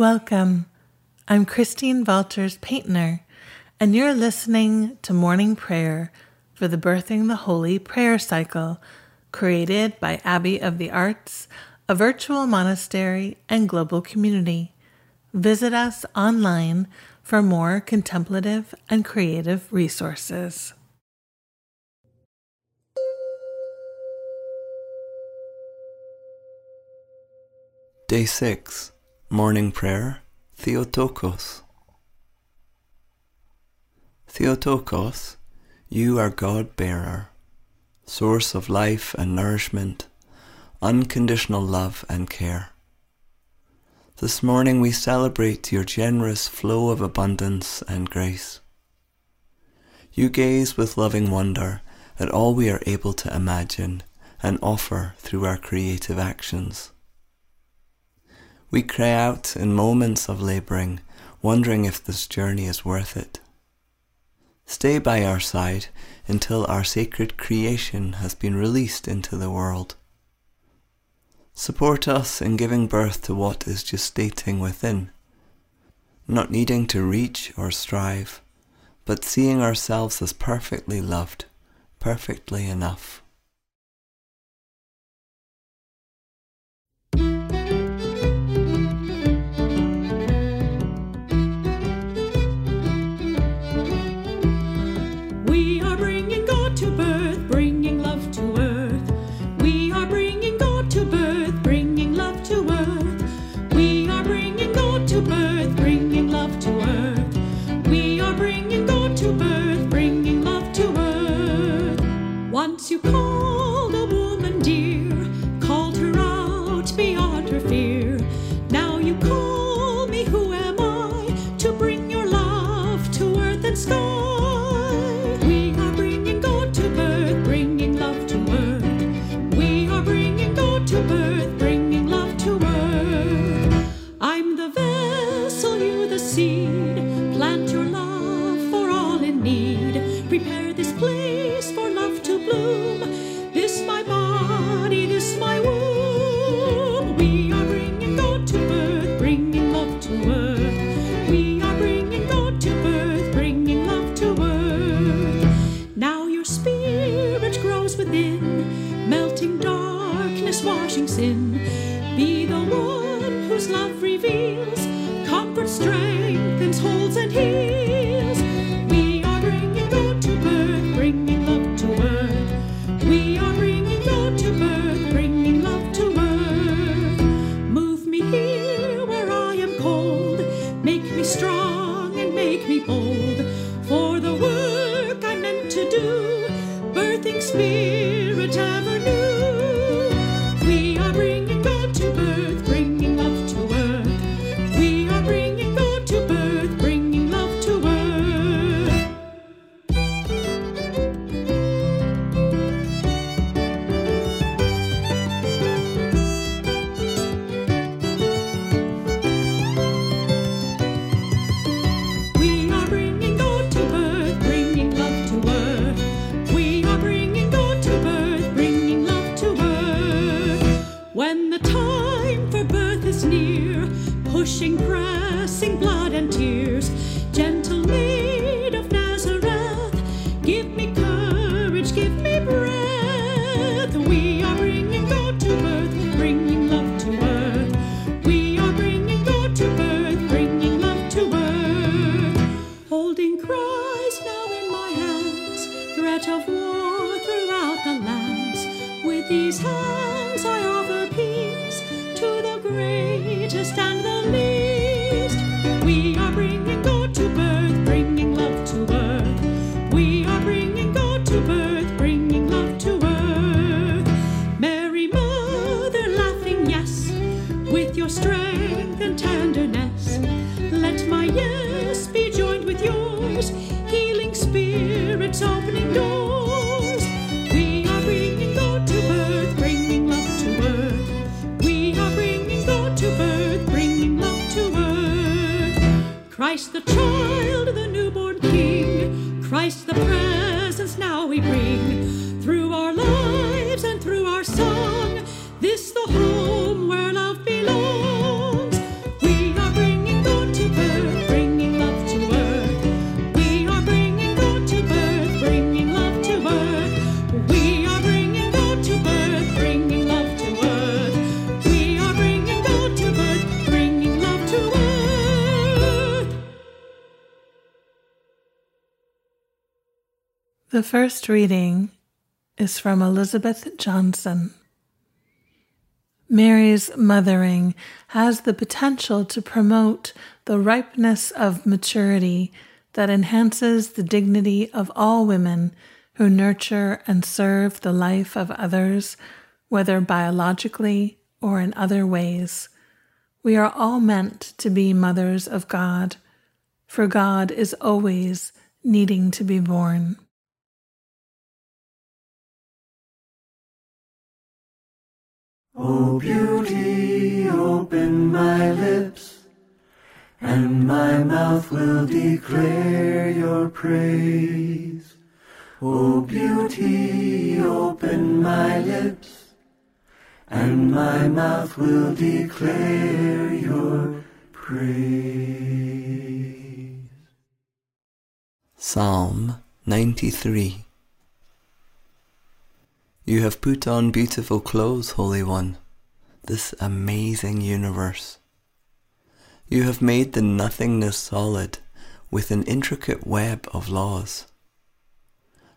Welcome. I'm Christine Valters Paintner, and you're listening to Morning Prayer for the Birthing the Holy prayer cycle created by Abbey of the Arts, a virtual monastery and global community. Visit us online for more contemplative and creative resources. Day 6 Morning Prayer Theotokos. Theotokos, you are God bearer, source of life and nourishment, unconditional love and care. This morning we celebrate your generous flow of abundance and grace. You gaze with loving wonder at all we are able to imagine and offer through our creative actions. We cry out in moments of labouring, wondering if this journey is worth it. Stay by our side until our sacred creation has been released into the world. Support us in giving birth to what is gestating within, not needing to reach or strive, but seeing ourselves as perfectly loved, perfectly enough. The first reading is from Elizabeth Johnson. Mary's mothering has the potential to promote the ripeness of maturity that enhances the dignity of all women who nurture and serve the life of others, whether biologically or in other ways. We are all meant to be mothers of God, for God is always needing to be born. O beauty, open my lips, and my mouth will declare your praise. O beauty, open my lips, and my mouth will declare your praise. Psalm 93 You have put on beautiful clothes, Holy One, this amazing universe. You have made the nothingness solid with an intricate web of laws,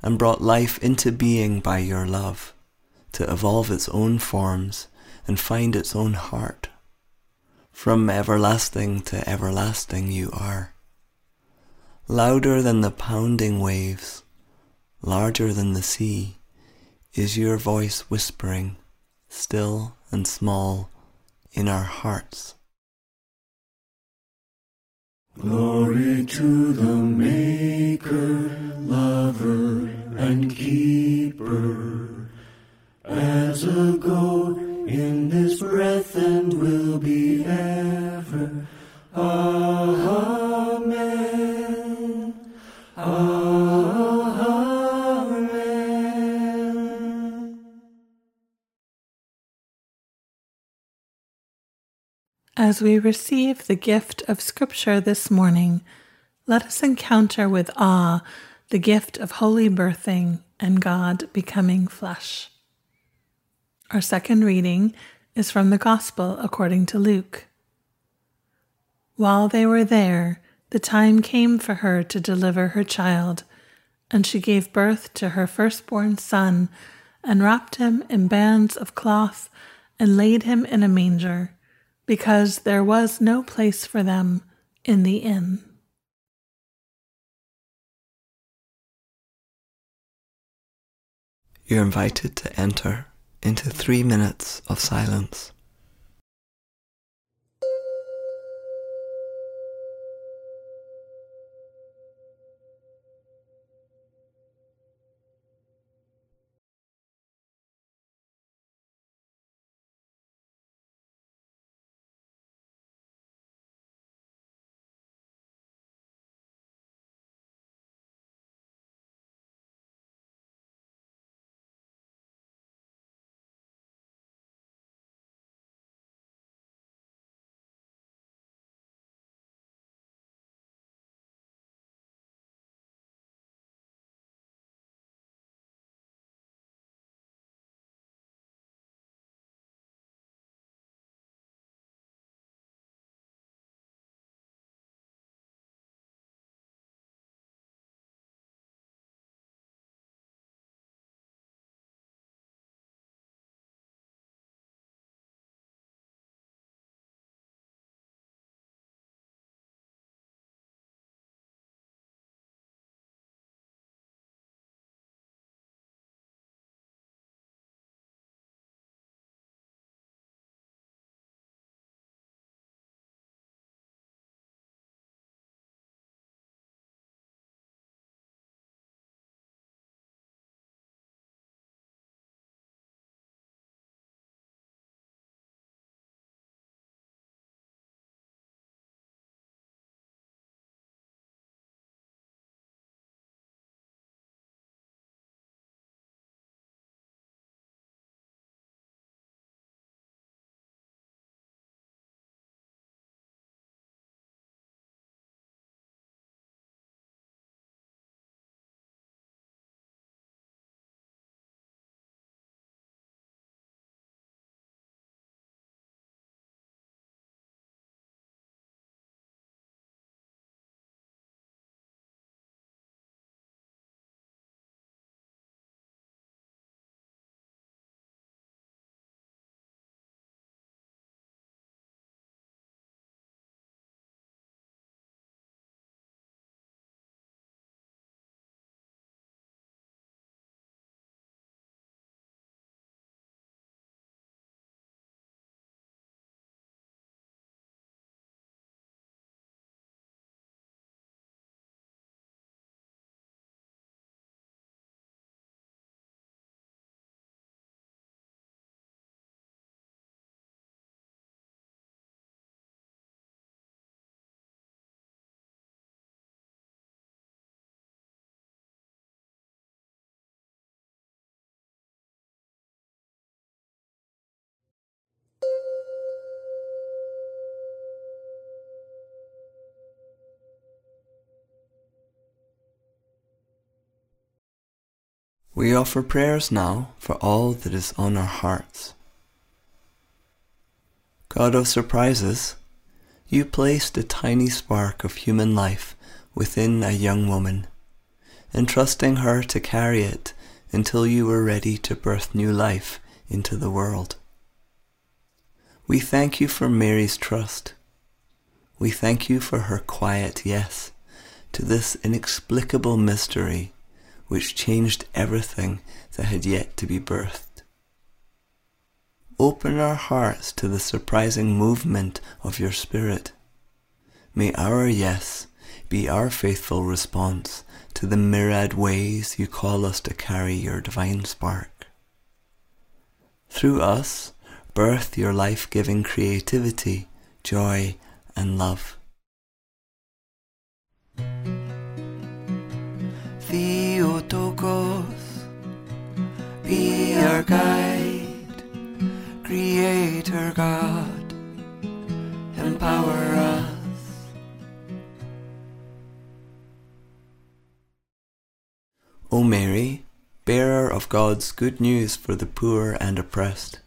and brought life into being by your love to evolve its own forms and find its own heart. From everlasting to everlasting you are. Louder than the pounding waves, larger than the sea, is your voice whispering, still and small, in our hearts. Glory to the Maker, Lover, and Keeper, as a ago in this breath and will be ever. As we receive the gift of Scripture this morning, let us encounter with awe the gift of holy birthing and God becoming flesh. Our second reading is from the Gospel according to Luke. While they were there, the time came for her to deliver her child, and she gave birth to her firstborn son, and wrapped him in bands of cloth, and laid him in a manger, because there was no place for them in the inn. You're invited to enter into three minutes of silence. We offer prayers now for all that is on our hearts. God of surprises, you placed a tiny spark of human life within a young woman, entrusting her to carry it until you were ready to birth new life into the world. We thank you for Mary's trust. We thank you for her quiet yes to this inexplicable mystery which changed everything that had yet to be birthed. Open our hearts to the surprising movement of your Spirit. May our yes be our faithful response to the myriad ways you call us to carry your divine spark. Through us, birth your life-giving creativity, joy, and love. Be our guide, Creator God, empower us. O Mary, bearer of God's good news for the poor and oppressed,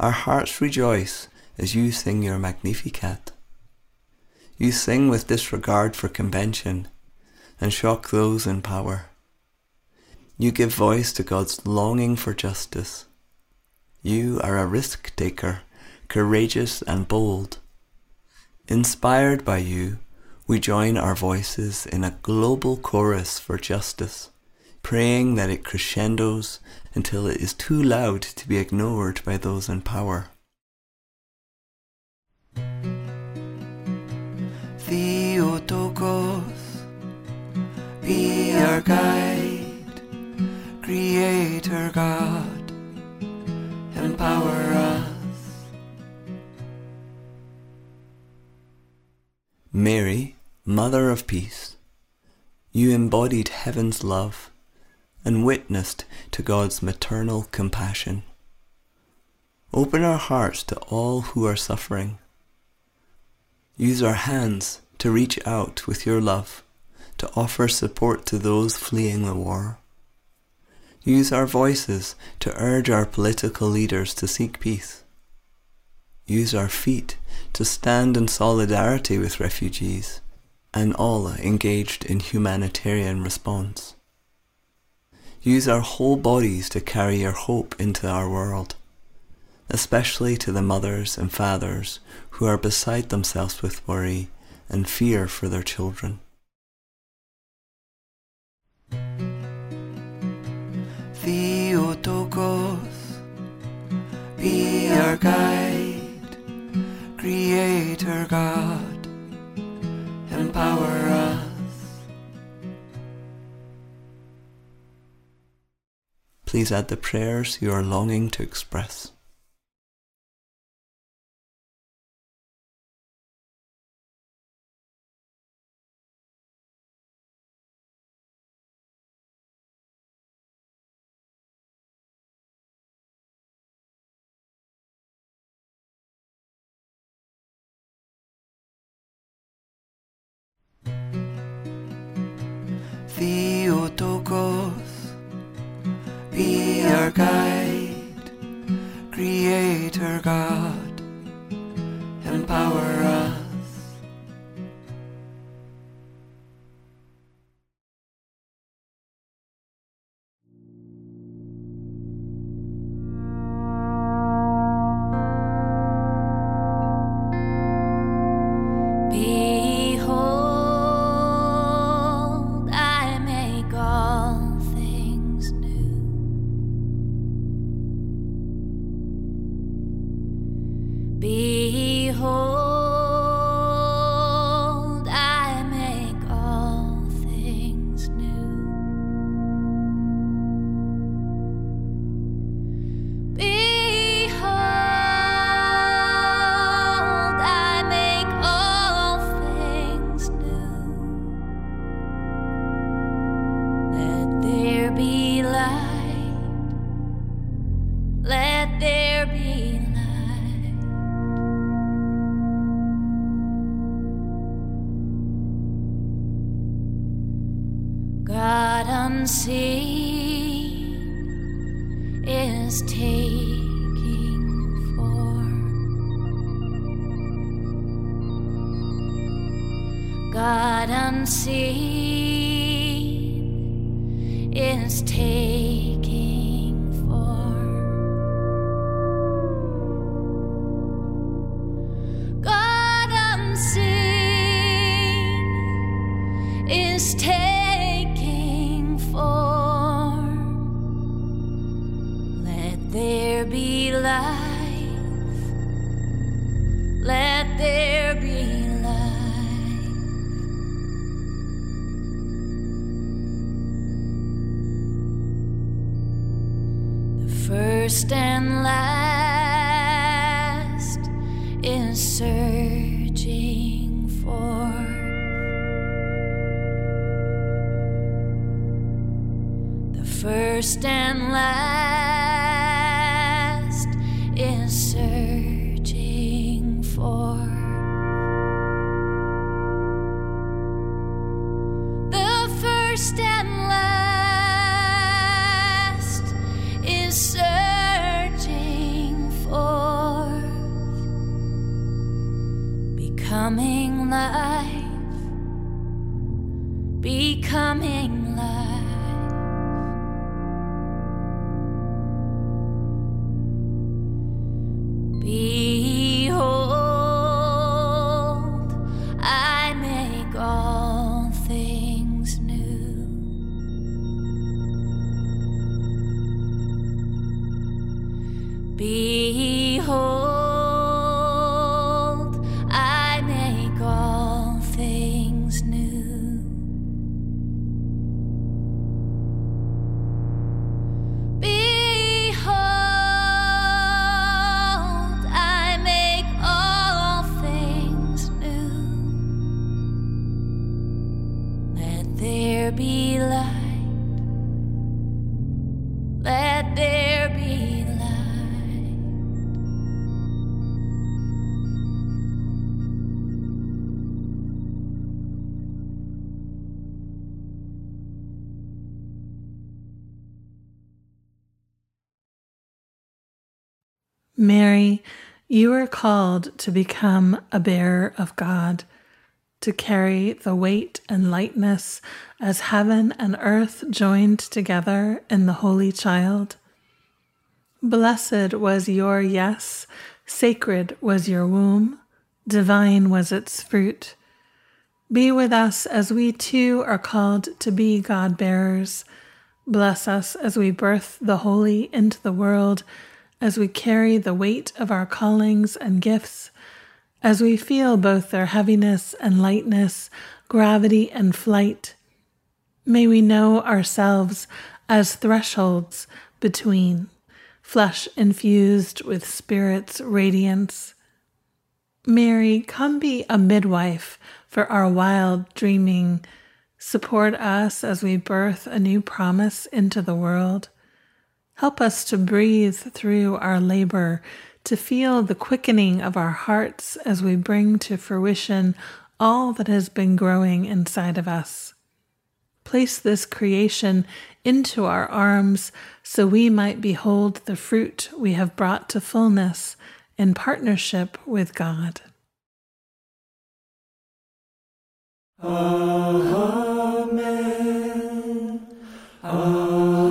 our hearts rejoice as you sing your Magnificat. You sing with disregard for convention and shock those in power. You give voice to God's longing for justice. You are a risk taker, courageous and bold. Inspired by you, we join our voices in a global chorus for justice praying that it crescendos until it is too loud to be ignored by those in power. Theotokos, be our guide, Creator God, empower us. Mary, Mother of Peace, you embodied heaven's love and witnessed to God's maternal compassion. Open our hearts to all who are suffering. Use our hands to reach out with your love, to offer support to those fleeing the war. Use our voices to urge our political leaders to seek peace. Use our feet to stand in solidarity with refugees and all engaged in humanitarian response. Use our whole bodies to carry your hope into our world, especially to the mothers and fathers who are beside themselves with worry and fear for their children. Be our guide, Creator God, empower us. Please add the prayers you are longing to express. Guide, Creator God, unseen is taking form. God unseen is taking form. God unseen is taking first Mary, you are called to become a bearer of God, to carry the weight and lightness as heaven and earth joined together in the Holy Child. Blessed was your yes, sacred was your womb, divine was its fruit. Be with us as we too are called to be God bearers. Bless us as we birth the holy into the world, as we carry the weight of our callings and gifts, as we feel both their heaviness and lightness, gravity and flight. May we know ourselves as thresholds between, flesh infused with Spirit's radiance. Mary, come be a midwife for our wild dreaming. Support us as we birth a new promise into the world. Help us to breathe through our labor, to feel the quickening of our hearts as we bring to fruition all that has been growing inside of us. Place this creation into our arms so we might behold the fruit we have brought to fullness in partnership with God. Amen. Amen.